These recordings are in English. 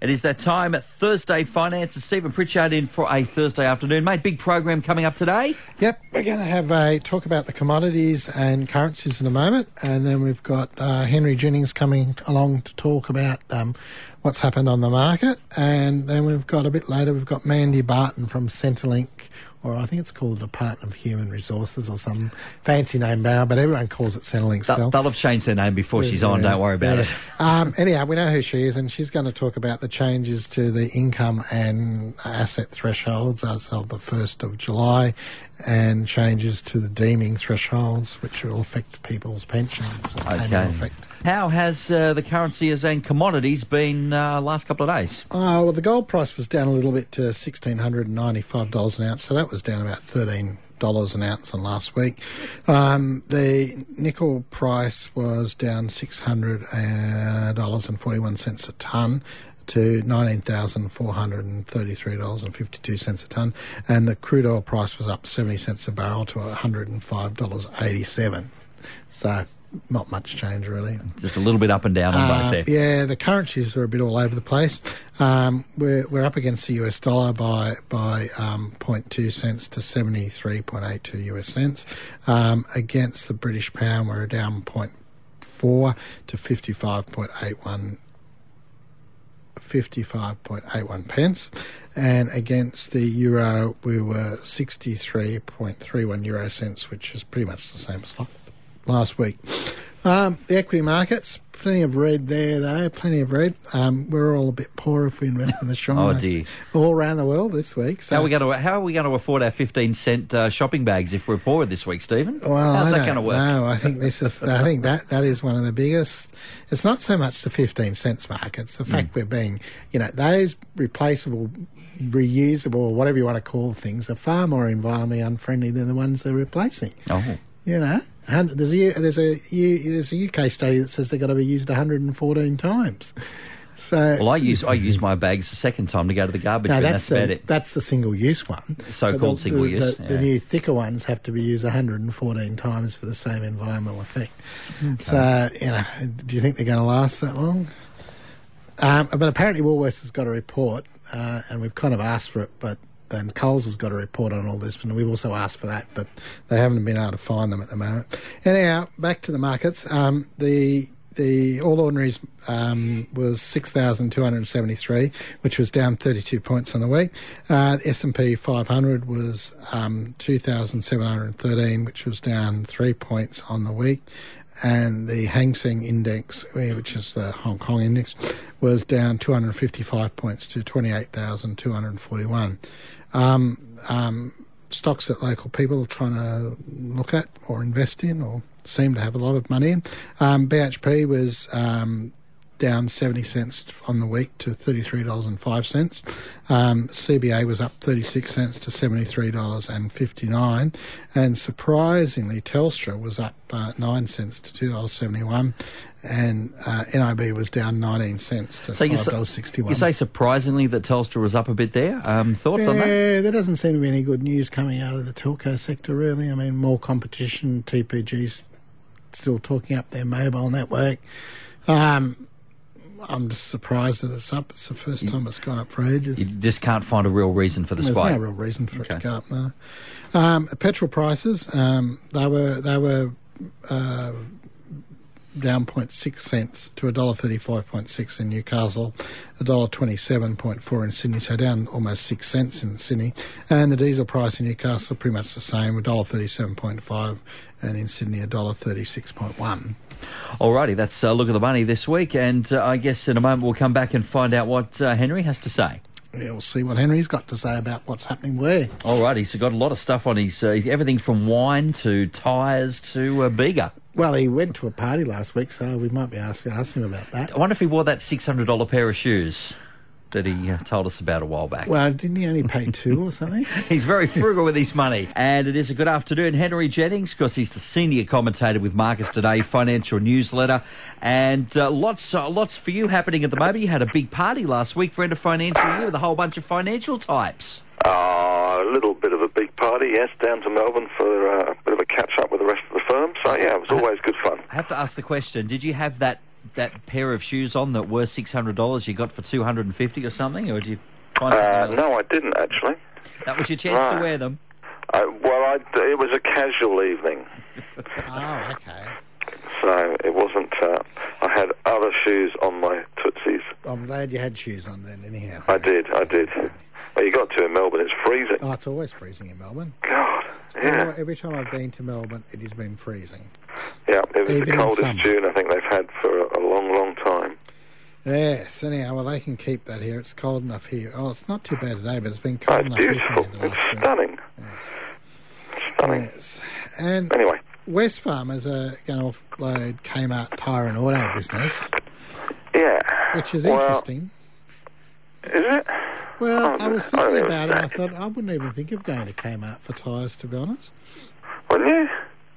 It is that time Thursday Finance. Stephen Pritchard in for a Thursday afternoon. Mate, big program coming up today. Yep, we're going to have a talk about the commodities and currencies in a moment, and then we've got uh, Henry Jennings coming along to talk about um, what's happened on the market, and then we've got a bit later we've got Mandy Barton from Centrelink or I think it's called the Department of Human Resources or some fancy name now, but everyone calls it Centrelink still. They'll, they'll have changed their name before she's on, don't worry about yeah. it. um, anyhow, we know who she is, and she's going to talk about the changes to the income and asset thresholds as of the 1st of July and changes to the deeming thresholds, which will affect people's pensions. Okay. How has uh, the currencies and commodities been uh, last couple of days? Uh, well, the gold price was down a little bit to $1,695 an ounce, so that was down about 13 dollars an ounce on last week. Um, the nickel price was down six hundred uh, dollars and forty one a ton to nineteen thousand four hundred and thirty three dollars and fifty two cents a ton, and the crude oil price was up seventy cents a barrel to one hundred and five dollars eighty seven. So not much change really. Just a little bit up and down on uh, both there. Yeah, the currencies are a bit all over the place. Um, we're we're up against the US dollar by by um, 0.2 cents to 73.82 US cents. Um, against the British pound, we're down 0.4 to 55.81 55.81 pence. And against the euro, we were 63.31 euro cents, which is pretty much the same as last week. Um, the equity markets, plenty of red there, though. Plenty of red. Um, we're all a bit poor if we invest in the strong. oh dear! All around the world this week. So how are we going to how are we going to afford our fifteen cent uh, shopping bags if we're poor this week, Stephen? Well, how's I that going to work? No, I think this is. I think that that is one of the biggest. It's not so much the fifteen cents mark. It's the fact mm. we're being, you know, those replaceable reusable or whatever you want to call things are far more environmentally unfriendly than the ones they're replacing. Oh. You know, there's a there's a there's a UK study that says they've got to be used 114 times. So well, I use I use my bags the second time to go to the garbage no, bin. That's, that's the, it. That's the single use one. So-called single the, use. The, yeah. the, new thicker ones have to be used 114 times for the same environmental effect. Okay. So you know, do you think they're going to last that long? Um, but apparently, Woolworths has got a report, uh, and we've kind of asked for it, but and Coles has got a report on all this, and we've also asked for that, but they haven't been able to find them at the moment. Anyhow, back to the markets. Um, the the All Ordinaries um, was 6,273, which was down 32 points on the week. Uh, S&P 500 was um, 2,713, which was down three points on the week. And the Hang Seng Index, which is the Hong Kong index, was down 255 points to 28,241. Um, um, stocks that local people are trying to look at or invest in or seem to have a lot of money in. Um, BHP was um, down 70 cents on the week to $33.05. Um, CBA was up 36 cents to $73.59. And surprisingly, Telstra was up uh, 9 cents to $2.71 and uh, NIB was down 19 cents to so $5.61. You say surprisingly that Telstra was up a bit there. Um, thoughts yeah, on that? Yeah, there doesn't seem to be any good news coming out of the telco sector, really. I mean, more competition. TPG's still talking up their mobile network. Um, I'm just surprised that it's up. It's the first time it's gone up for ages. You just can't find a real reason for the There's spike. no real reason for okay. it to go up. No. Um, petrol prices um, they were they were uh, down 0.6 cents to $1.35.6 in Newcastle, $1.27.4 in Sydney, so down almost 6 cents in Sydney. And the diesel price in Newcastle pretty much the same, $1.37.5 and in Sydney $1.36.1. Alrighty, that's a look at the money this week, and uh, I guess in a moment we'll come back and find out what uh, Henry has to say. Yeah, we'll see what Henry's got to say about what's happening where. All right, he's got a lot of stuff on his uh, everything from wine to tyres to uh, Bega. Well, he went to a party last week, so we might be asking ask him about that. I wonder if he wore that six hundred dollar pair of shoes that he uh, told us about a while back. Well, didn't he only pay two or something? he's very frugal with his money. And it is a good afternoon, Henry Jennings, because he's the senior commentator with Marcus Today financial newsletter, and uh, lots, uh, lots for you happening at the moment. You had a big party last week for end of financial year with a whole bunch of financial types. Uh, a little bit of a big party, yes, down to Melbourne for uh, a bit of a catch up with the rest of the firm. So yeah, it was always good fun. I have to ask the question: Did you have that that pair of shoes on that were six hundred dollars you got for two hundred and fifty or something, or did you find something Uh, else? no, I didn't actually. That was your chance to wear them. Uh, well, I, it was a casual evening, Oh, okay. so it wasn't. Uh, I had other shoes on my tootsies. I'm glad you had shoes on then, anyhow. I did, I did. Well, you got to in Melbourne, it's freezing. Oh, it's always freezing in Melbourne. God, yeah, Every- Every time I've been to Melbourne, it has been freezing. yeah. It was Even the coldest. June I think they've had for a, a long, long time. Yes, anyhow, well, they can keep that here. It's cold enough here. Oh, it's not too bad today, but it's been Oh, cold it's enough here for beautiful. the It's stunning, Yes. stunning. yes. And Anyway, Wesfarmers are going to offload Kmart tyre and auto business, yeah. which is Well, interesting. Is it? Well, Oh, I was oh, thinking know, about it. I thought I wouldn't even think of going to Kmart for tyres, to be honest. Wouldn't you?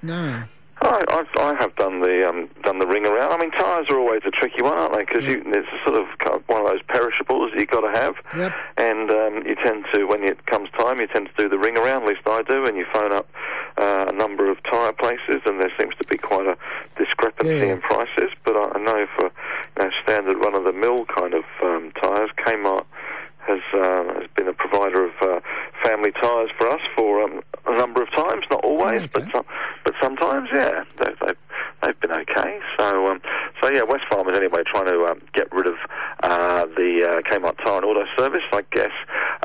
No. I, I've, I have done the um, done the ring around. I mean, tyres are always a tricky one, aren't they? Because you it's sort of one of those perishables that you've got to have. Yep. And um, you tend to, when it comes time, you tend to do the ring around. At least I do. And you phone up uh, a number of tyre places, and there seems to be quite a discrepancy Yeah. in prices. But I, I know for you know, standard run of the mill kind of um, tyres, Kmart has um, has been a provider of uh, family tyres for us for um, a number of times. Not always, Okay. but some, but sometimes, yeah, they've, they've, they've been okay. So um, so yeah, Wesfarmers anyway trying to um, get rid of uh, the uh, Kmart Tyre and Auto Service. I guess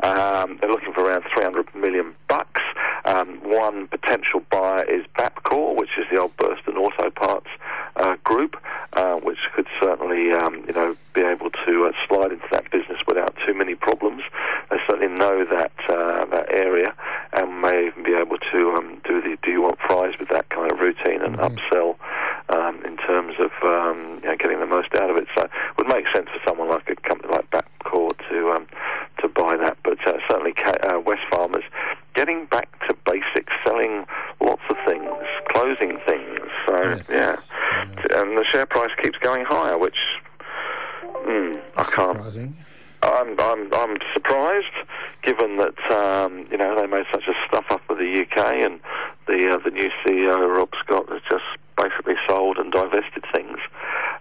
um, they're looking for around 300 million bucks. Um, one potential buyer is Bapcor, which is the old Burson Auto Parts uh, group, uh, which could certainly, um, you know, be able to uh, slide into that business without too many problems. They certainly know that uh, that area, and may even be able to um, do the "Do you want fries?" with that kind of routine and upsell um, in terms of um, getting the most out of it. So, it would make sense for someone like a company like Bapcor to um, to buy that. But uh, certainly, Ca- uh, West Farmers getting back to basics, selling lots of things, closing things. So Yes. yeah, and the share price keeps going higher, which mm, I can't. Surprising. I'm, I'm, I'm surprised, given that um, you know they made such a stuff up with the UK and the uh, the new CEO Rob Scott has just basically sold and divested things.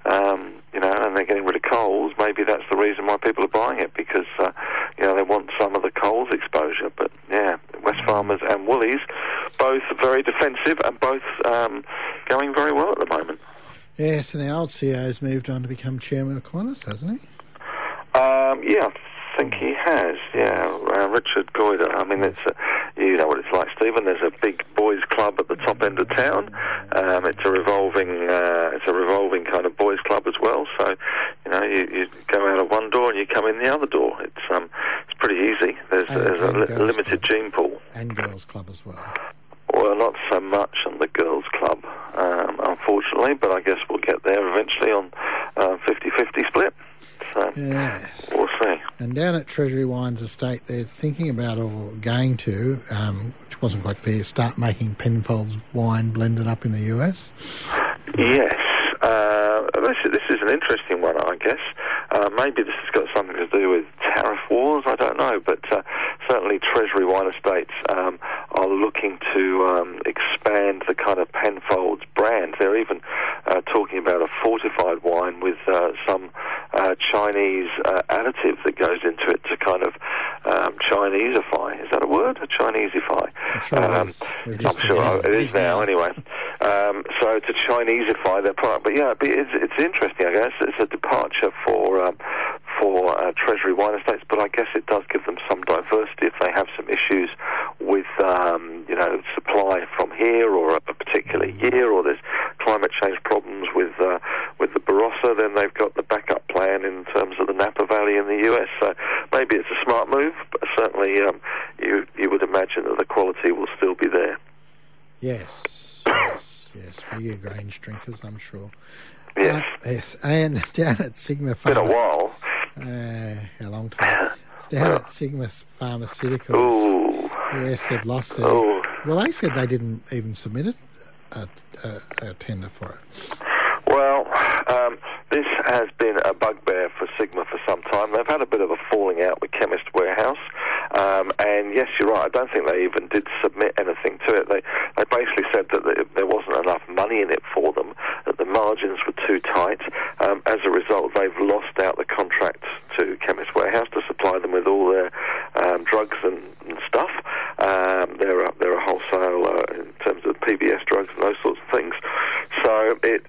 Um, you know, and they're getting rid of Coles. Maybe that's the reason why people are buying it because uh, you know they want some of the Coles exposure. But yeah, Wesfarmers and Woolies, both very defensive and both um, going very well at the moment. Yes, and the old CEO's moved on to become chairman of Qantas, hasn't he? Um, yeah, I think he has. Yeah, uh, Richard Goyder. I mean, it's uh, you know what it's like, Stephen. There's a big boys' club at the top end of town. Um, it's a revolving, uh, it's a revolving kind of boys' club as well. So, you know, you, you go out of one door and you come in the other door. It's um, it's pretty easy. There's, And- there's a li- limited club. gene pool. And girls' club as well. Well, not so much on the girls' club, um, unfortunately, but I guess we'll get there eventually on uh, 50-50 split. So Yes. we'll see. And down at Treasury Wines Estate, they're thinking about or going to, um, which wasn't quite clear, start making Penfolds wine blended up in the US. Yes. Uh, this, this is an interesting one, I guess. Uh, maybe this has got something to do with tariff wars, I don't know, but uh, certainly Treasury Wine Estates um, are looking to um, expand the kind of Penfolds brand. They're even uh, talking about a fortified wine with uh, some uh, Chinese uh, additive that goes into it to kind of um, Chineseify. Is that a word? A Chineseify? I'm sure Um, is. We've I'm sure it it is is now, now. anyway. Chineseify their product, but yeah, it's, it's interesting. I guess it's a departure for um, for uh, Treasury Wine Estates, but I guess it does give them some diversity if they have some issues with um, you know supply from here or a, a particular year, or there's climate change problems with uh, with the Barossa. Then they've got the backup plan in terms of the Napa Valley in the US. So maybe it's a smart move, but certainly um, you you would imagine that the quality will still be there. Yes, yes, yes. For Grange drinkers, I'm sure. Yes. Uh, yes. And down at Sigma Been a Pharma- while. Uh, a long time. It's down at Sigma Pharmaceuticals. Ooh. Yes, they've lost their. Oh. Well, they said they didn't even submit it, a, a, a tender for it. Well, um, this has been a bugbear for Sigma for some time. They've had a bit of a falling out with Chemist Warehouse. Um, and yes, you're right. I don't think they even did submit anything to it. They they basically said that there wasn't enough money in it for them, that the margins were too tight. Um, as a result, they've lost out the contract to Chemist Warehouse to supply them with all their um, drugs and, and stuff. Um, they're a, they're a wholesale in terms of PBS drugs and those sorts of things. So it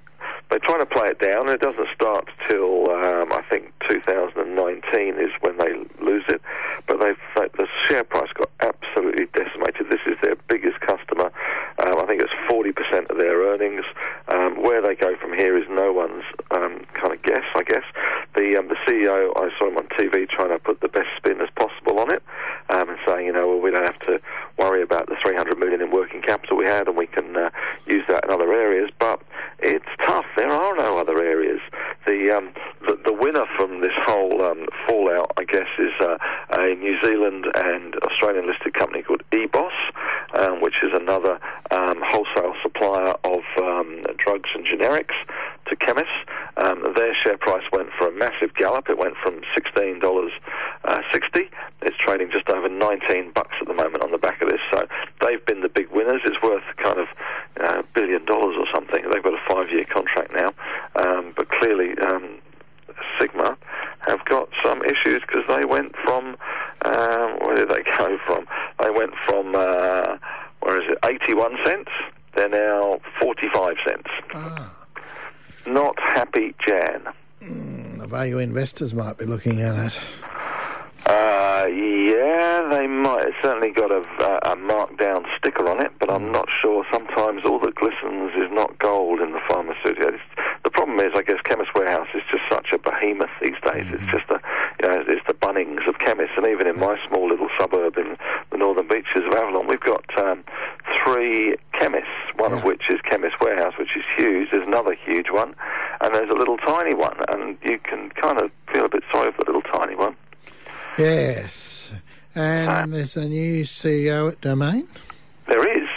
they try to play it down, and it doesn't start till um, I think 2019 is when they lose it. But they the share price got absolutely decimated. This is their biggest customer. Um, I think it's 40% of their earnings. Um, where they go from here is they went from um, where did they go from? They went from uh, where is it? Eighty-one cents. They're now forty-five cents. Ah. Not happy, Jan. Mm, the value investors might be looking at it. Uh, yeah, they might. It's certainly got a, a, markdown sticker on it, but I'm not sure. Sometimes all that glistens is not gold in the pharmaceutical. It's, the problem is, I guess, Chemist Warehouse is just such a behemoth these days. It's just a, know, it's the Bunnings of chemists, and even in my small little suburb in the northern beaches of Avalon, we've got um, three chemists. One of which is Chemist Warehouse, which is huge. There's another huge one, and there's a little tiny one, and you can kind of feel a bit sorry for the little tiny one. Yes. And there's a new CEO at Domain. There is.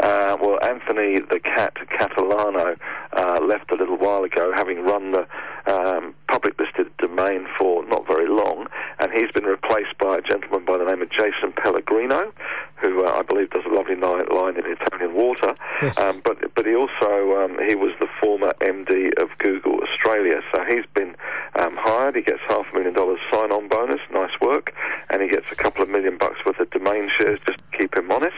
Uh, well, Anthony the Cat Catalano uh, left a little while ago, having run the um, public listed domain for not very long, and he's been replaced by a gentleman by the name of Jason Pellegrino, who uh, I believe does a lovely line, line in Italian Water. Yes. Um, but but he also um, he was the former MD of Google Australia, so he's been um, hired. He gets half a million dollars sign-on bonus, nice work, and he gets a couple of million bucks worth of domain shares just to keep him honest.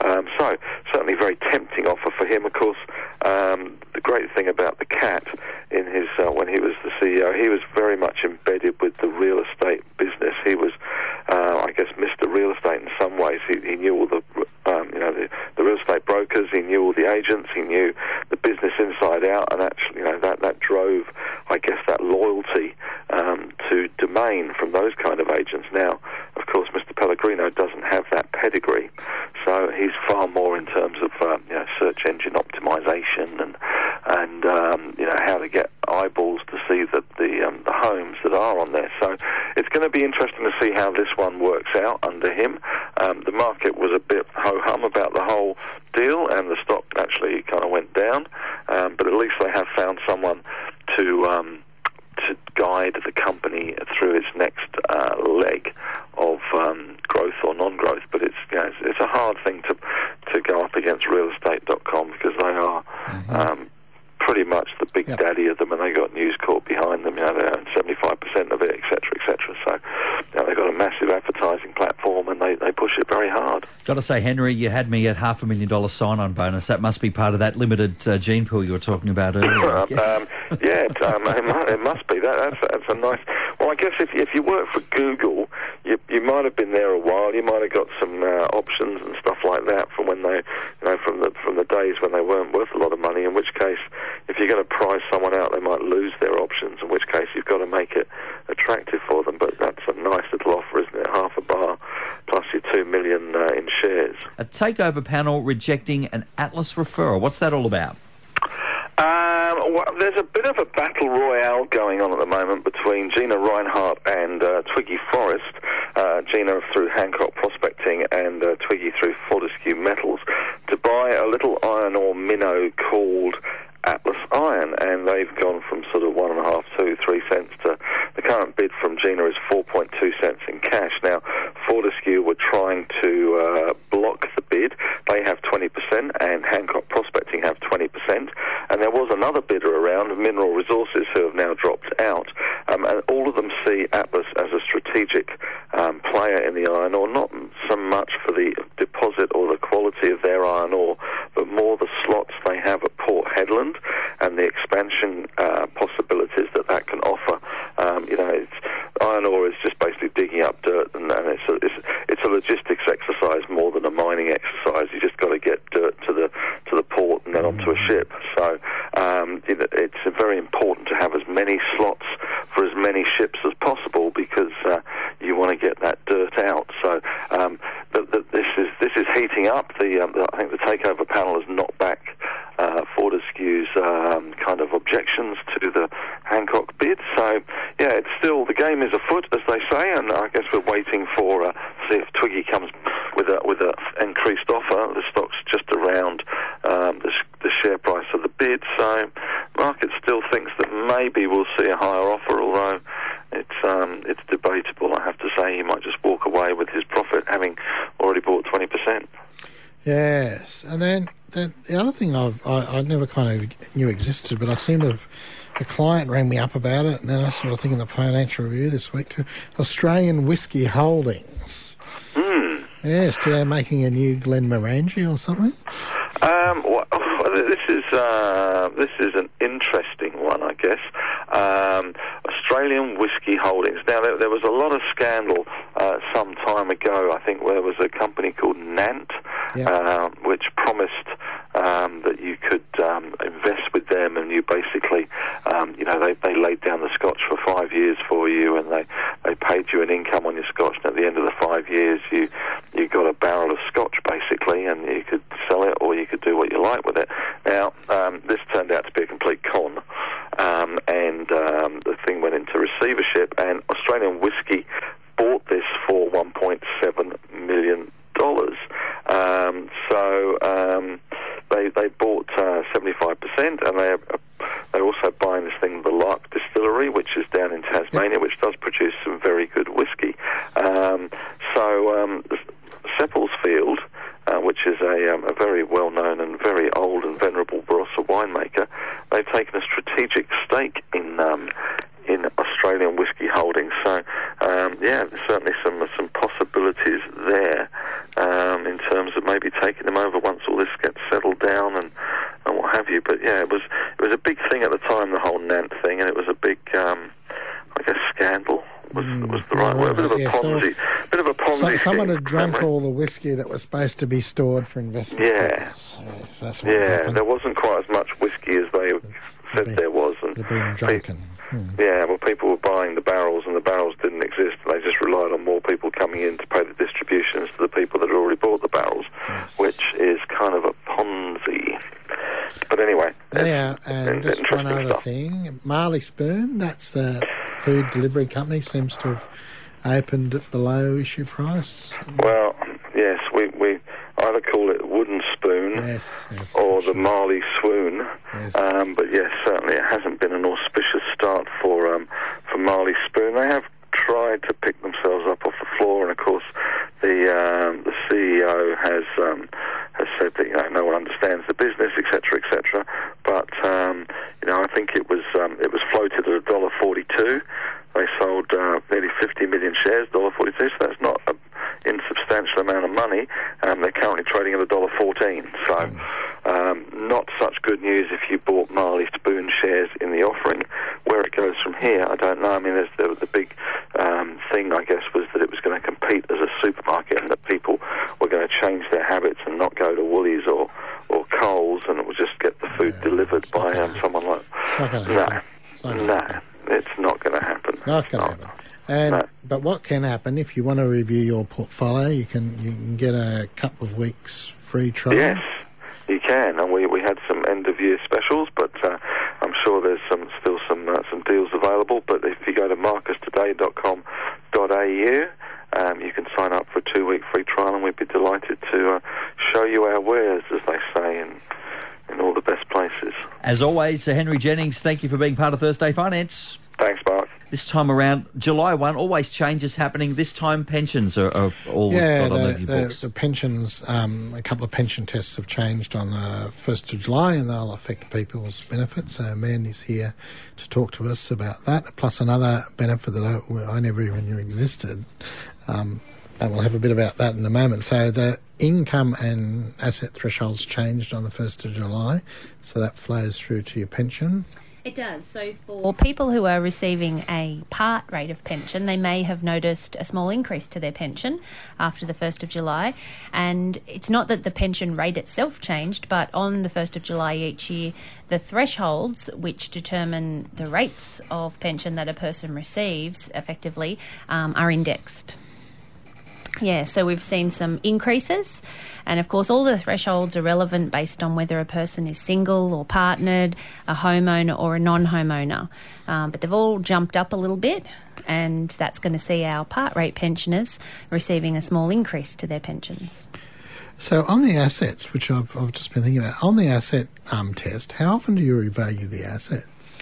Um, so certainly a very tempting offer for him. Of course, um, the great thing about the cat in his uh, when he was the CEO, he was very much embedded with the real estate business. He was, uh, I guess, Mr. Real Estate in some ways. He, he knew all the um, you know the, the real estate brokers. He knew all the agents. He knew the business inside out, and actually, you know that that drove, I guess, that loyalty um, to domain from those kind of agents. Now, of course, Mr. Pellegrino doesn't have that pedigree, so he's far more in terms of um, you know search engine optimization and and um, you know how to get eyeballs to see that the um, the homes that are on there. So it's going to be interesting to see how this one works out under him. Um, the market was a bit ho hum about the whole deal, and the stock actually kind of went down. Um, but at least they have found someone to um, to guide the company through its next uh, leg of um, growth or non-growth. But it's, you know, it's it's a hard thing to to go up against realestate.com because they are. Um, pretty much the big Yep. daddy of them, and they got News Corp behind them. You know, they own seventy-five percent of it, etc., etc. So, you know, they've got a massive advertising platform, and they, they push it very hard. Got to say, Henry, you had me at half a million dollar sign on bonus. That must be part of that limited uh, gene pool you were talking about earlier. I guess. um, yeah, it, um, it, mu- it must be. That, that's, that's a nice. Well, I guess if if you work for Google, you you might have been there a while. You might have got some uh, options and stuff like that from when they, you know, from the from the days when they weren't worth a lot of money. In which case, if you're going to price someone out, they might lose their options. In which case, you've got to make it attractive for them. But that's a nice little offer, isn't it? Half a bar plus your two million uh, in shares. a takeover panel rejecting an Atlas referral. What's that all about? Um, well, there's a bit of a battle royale going on at the moment between Gina Rinehart and uh, Twiggy Forrest. Uh, Gina through Hancock Prospecting and uh, Twiggy through Fortescue Metals to buy a little iron ore minnow called Atlas Iron, and they've gone from sort of one and a half, two, three cents to the current bid from Gina is 4.2 cents in cash. Now, Fortescue were trying to uh, block the bid. They have 20%, and Hancock Prospecting have 20%. And there was another bidder around, Mineral Resources, who have now dropped out. Um, and all of them see Atlas as a strategic um, player in the iron ore, not so much for the deposit or the quality of their iron ore, but more the slots they have at Port Hedland and the expansion uh, possibilities that that can offer. Um, you know, it's, iron ore offshore is just basically digging up dirt, and, and it's, a, it's it's a logistics exercise more than a mining exercise. You just got to get dirt to the to the port and then onto a ship. So um, you know, it's very important to have as many slots for as many ships as possible because uh, you want to get that dirt out. So um, the, the, this is this is heating up. Um, I think the takeover panel has knocked back uh, Fortescue's um, kind of objections to the Hancock bid. So yeah, it's still the game is afoot, as they say, and I guess we're waiting for uh, see if Twiggy comes with a with a increased offer. The stock's just around um, the, the share price of the bid, so market still thinks that maybe we'll see a higher offer, although it's um, it's debatable. I have to say, he might just walk away with his profit, having already bought twenty percent. Yes, and then the, the other thing I've I, I never kind of knew existed, but I seem to have a client rang me up about it, and then I sort of think in the financial review this week to Australian Whiskey Holdings. Hmm. Yes, do they making a new Glen Glenmorangie or something? Um, well, this is uh, this is an interesting one, I guess. Um, Australian Whiskey Holdings. Now, there, there was a lot of scandal uh, some time ago. I think where there was a company called Nant, Uh, which promised um, that you could um, invest with them, and you basically, um, you know, they, they laid down the scotch for five years for you, and they, they paid you an income on your scotch. And at the end of the five years, you you got a barrel of scotch basically, and you could sell it or you could do what you like with it. Now, um, this turned out to be a complete con, um, and um, the thing went into receivership, and Australian Whiskey bought this for 1.7 million dollars. Um, so um, they they bought uh, 75 percent, and they they're also buying this thing, the Lark Distillery, which is down in Tasmania, which does produce some very good whiskey. Um, so um, Seppeltsfield, uh, which is a, um, a very well-known and very old and venerable Barossa winemaker, they've taken a strategic stake in um, in Australian whiskey holdings. So, um, yeah, there's certainly some some possibilities there um, in terms of maybe taking them over once all this gets settled down and, and what have you. But yeah, it was it was a big thing at the time, the whole Nant thing, and it was a big, um, I guess, scandal. Was, was the right yeah, word? A bit of a yeah, so- Ponzi, bit of a Ponzi. So, someone had drunk all the whiskey that was supposed to be stored for investment. Yeah. Yes, that's what Yeah, happened. there wasn't quite as much whiskey as they said been- there was, and They've been pe- drunken. Hmm. Yeah, well, people were buying the barrels, and the barrels didn't exist. And they just relied on more people coming in to pay the distributions to the people that had already bought the barrels, Yes. which is kind of a Ponzi. But anyway, Anyhow, and just one other stuff. thing. Marley Spoon, that's the food delivery company, seems to have opened at below issue price. Well, yes, we we either call it wooden spoon. Yes, yes. or sure. the Marley swoon. Yes. Um, but yes, certainly it hasn't been an auspicious start for um, for Marley Spoon. They have tried to pick themselves up off the floor, and of course, the um, the CEO has um, has said that you know no one understands the business, etc., etc. But um, you know, I think it was um, it was floated at a dollar forty-two. They sold uh, nearly 50 million shares, dollar forty-two. So that's not an insubstantial amount of money. Um, they're currently trading at a dollar fourteen. So um, not such good news if you bought Marley Spoon shares in the offering. Where it goes from here, I don't know. I mean, there's the, the big um, thing, I guess, was that it was going to compete as a supermarket, and that people were going to change their habits and not go to Woolies or or Coles, and it would just get the food delivered by um, someone like. It's not going to No, happen. It's not gonna no, happen. it's not going to happen. It's not going to happen. And No. but what can happen if you want to review your portfolio? You can you can get a couple of weeks free trial. Yes, you can, and we, we had some end of year specials, but uh, I'm sure there's some still some uh, some deals available. But if you go to marcustoday.com.au, um, you can sign up for a two week free trial, and we'd be delighted to uh, show you our wares, as they say, in in all the best places. As always, Sir Henry Jennings, thank you for being part of Thursday Finance. Thanks, Mark. This time around, July 1, always changes happening. This time, pensions are, are all Yeah, got on the, the, the, books. the pensions, um, a couple of pension tests have changed on the 1st of July and they'll affect people's benefits. So Mandy's here to talk to us about that, plus another benefit that I, I never even knew existed. Um, and we'll have a bit about that in a moment. So the income and asset thresholds changed on the 1st of July, so that flows through to your pension. It does. So, for people who are receiving a part rate of pension, they may have noticed a small increase to their pension after the 1st of July. And it's not that the pension rate itself changed, but on the 1st of July each year, the thresholds which determine the rates of pension that a person receives effectively um, are indexed. Yeah, so we've seen some increases. And of course, all the thresholds are relevant based on whether a person is single or partnered, a homeowner or a non homeowner. Um, but they've all jumped up a little bit, and that's going to see our part rate pensioners receiving a small increase to their pensions. So, on the assets, which I've, I've just been thinking about, on the asset um, test, how often do you revalue the assets?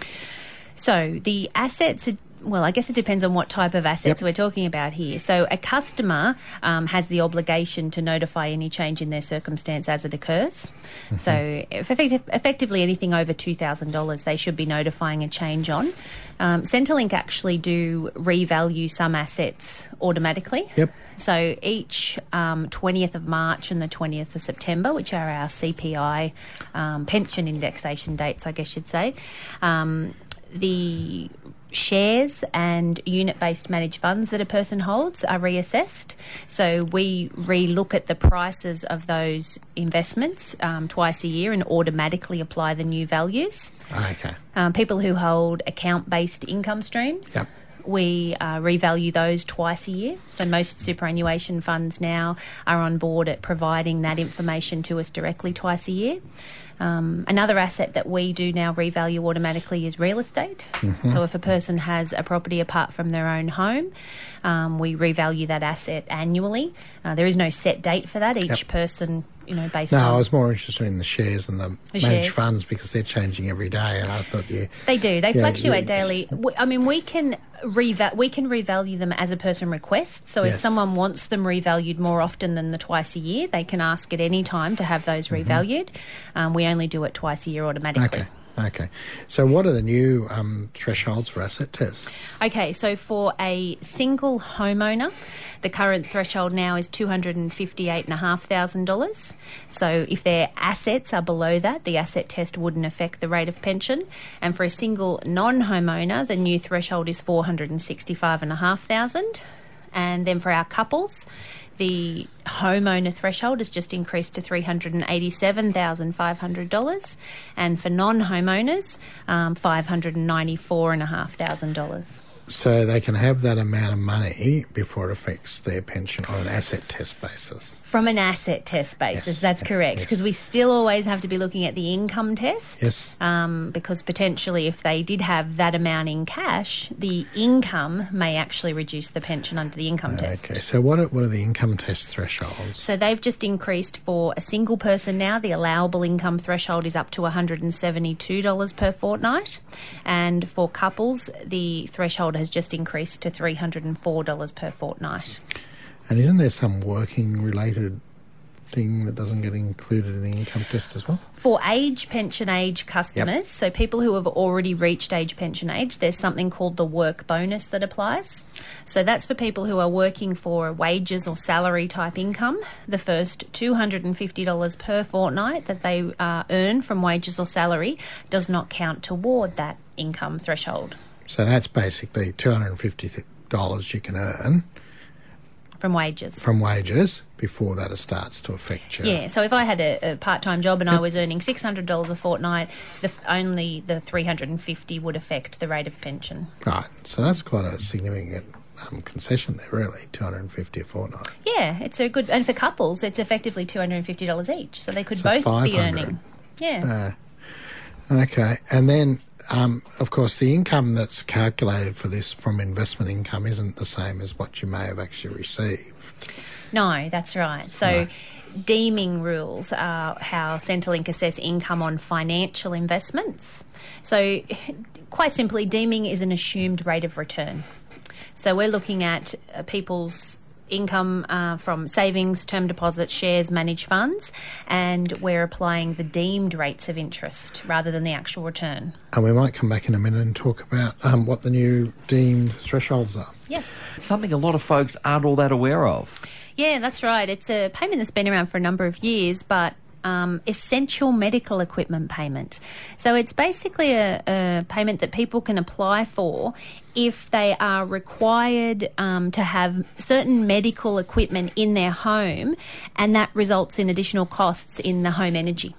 So, the assets well, I guess it depends on what type of assets yep. we're talking about here. So, a customer um, has the obligation to notify any change in their circumstance as it occurs. Mm-hmm. So, effective, effectively anything over $2,000, they should be notifying a change on. Um, Centrelink actually do revalue some assets automatically. Yep. So each um, 20th of March and the 20th of September, which are our CPI um, pension indexation dates, I guess you'd say, um, the shares and unit based managed funds that a person holds are reassessed. So we re look at the prices of those investments um, twice a year and automatically apply the new values. Okay. Um, people who hold account based income streams. Yep. We uh, revalue those twice a year. So most superannuation funds now are on board at providing that information to us directly twice a year. Um, another asset that we do now revalue automatically is real estate. Mm-hmm. So if a person has a property apart from their own home, um, we revalue that asset annually. Uh, there is no set date for that. Each yep. person you know, based no, on. I was more interested in the shares and the, the managed shares. funds because they're changing every day, and I thought you. They do. They fluctuate you, daily. I mean, we can reva- we can revalue them as a person requests. So yes. if someone wants them revalued more often than the twice a year, they can ask at any time to have those mm-hmm. revalued. Um, we only do it twice a year automatically. Okay. Okay. So, what are the new um, thresholds for asset tests? Okay, so for a single homeowner, the current threshold now is $258,500. So, if their assets are below that, the asset test wouldn't affect the rate of pension. And for a single non homeowner, the new threshold is 465,500. And then for our couples, the homeowner threshold has just increased to $387,500 and for non-homeowners um, $594,500 so they can have that amount of money before it affects their pension on an asset test basis. From an asset test basis, yes. that's correct. Because yes. we still always have to be looking at the income test. Yes. Um, because potentially, if they did have that amount in cash, the income may actually reduce the pension under the income test. Okay. So what are, what are the income test thresholds? So they've just increased for a single person now. The allowable income threshold is up to $172 per fortnight, and for couples, the threshold has just increased to $304 per fortnight. And isn't there some working related thing that doesn't get included in the income test as well? For age pension age customers, yep. so people who have already reached age pension age, there's something called the work bonus that applies. So that's for people who are working for wages or salary type income. The first $250 per fortnight that they uh, earn from wages or salary does not count toward that income threshold. So that's basically $250 you can earn. From wages. From wages before that starts to affect you. Yeah, so if I had a, a part time job and. I was earning $600 a fortnight, the, only the 350 would affect the rate of pension. Right, so that's quite a significant um, concession there, really, 250 a fortnight. Yeah, it's a good, and for couples, it's effectively $250 each, so they could so both be earning. Yeah. Uh, okay, and then um, of course, the income that's calculated for this from investment income isn't the same as what you may have actually received. No, that's right. So, deeming rules are how Centrelink assess income on financial investments. So, quite simply, deeming is an assumed rate of return. So, we're looking at uh, people's income uh, from savings, term deposits, shares, managed funds, and we're applying the deemed rates of interest rather than the actual return. And we might come back in a minute and talk about um, what the new deemed thresholds are. Yes. Something a lot of folks aren't all that aware of. Yeah, that's right. It's a payment that's been around for a number of years, but um, essential medical equipment payment. So it's basically a, a payment that people can apply for if they are required um, to have certain medical equipment in their home, and that results in additional costs in the home energy.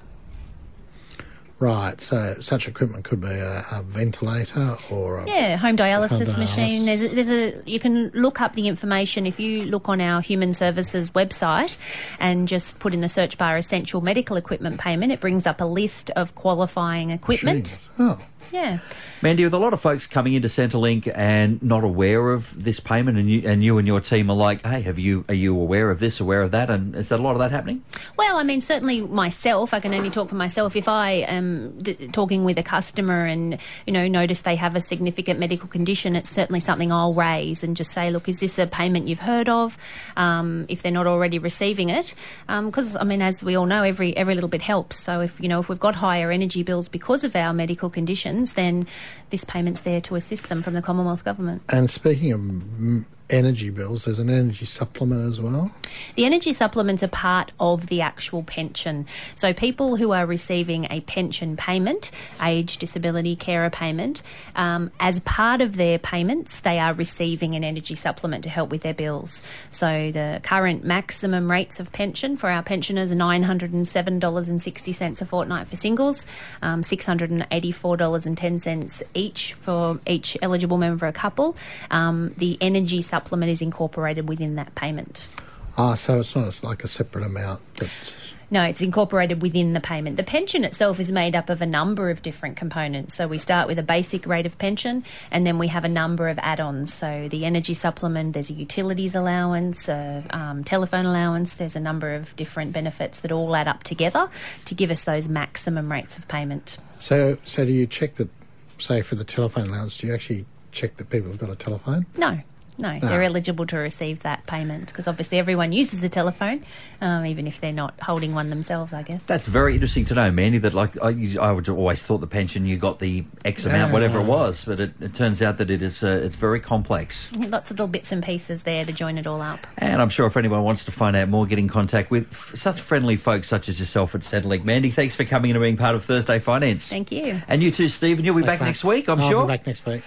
Right, so such equipment could be a, a ventilator or a Yeah, home dialysis Home dialysis. machine. There's a, there's a you can look up the information if you look on our Human Services website and just put in the search bar essential medical equipment payment. It brings up a list of qualifying equipment. machines. Oh, Yeah. Mandy, with a lot of folks coming into Centrelink and not aware of this payment, and you and you and your team are like, "Hey, have you are you aware of this, aware of that?" And is that a lot of that happening? Well, I mean, certainly myself, I can only talk for myself. If I am d- talking with a customer and, you know, notice they have a significant medical condition, it's certainly something I'll raise and just say, look, is this a payment you've heard of? Um, if they're not already receiving it. Because, I mean, as we all know, every, every little bit helps. So if, you know, if we've got higher energy bills because of our medical conditions, then this payment's there to assist them from the Commonwealth Government. and speaking of energy bills, there's an energy supplement as well. The energy supplements are part of the actual pension. So people who are receiving a pension payment, age, disability, carer payment, um, as part of their payments, they are receiving an energy supplement to help with their bills. So the current maximum rates of pension for our pensioners are $907.60 a fortnight for singles, um, $684.10 each for each eligible member of a couple. Um, the energy supplement is incorporated within that payment. Ah, so it's not it's like a separate amount. No, it's incorporated within the payment. The pension itself is made up of a number of different components. So we start with a basic rate of pension, and then we have a number of add-ons. So the energy supplement, there's a utilities allowance, a um, telephone allowance. There's a number of different benefits that all add up together to give us those maximum rates of payment. so so do you check that? Say for the telephone allowance, do you actually check that people have got a telephone? No. No, they're eligible to receive that payment because obviously everyone uses a telephone, um, even if they're not holding one themselves, I guess. That's very interesting to know, Mandy. That like I, I would always thought the pension you got the X amount, Yeah. whatever it was, but it, it turns out that it is uh, it's very complex. Lots of little bits and pieces there to join it all up. And I'm sure if anyone wants to find out more, get in contact with f- such friendly folks such as yourself at Centrelink. Mandy, thanks for coming and being part of Thursday Finance. Thank you. And you too, Stephen. You'll be Thanks, back mate. next week, I'm I'll sure. be back next week.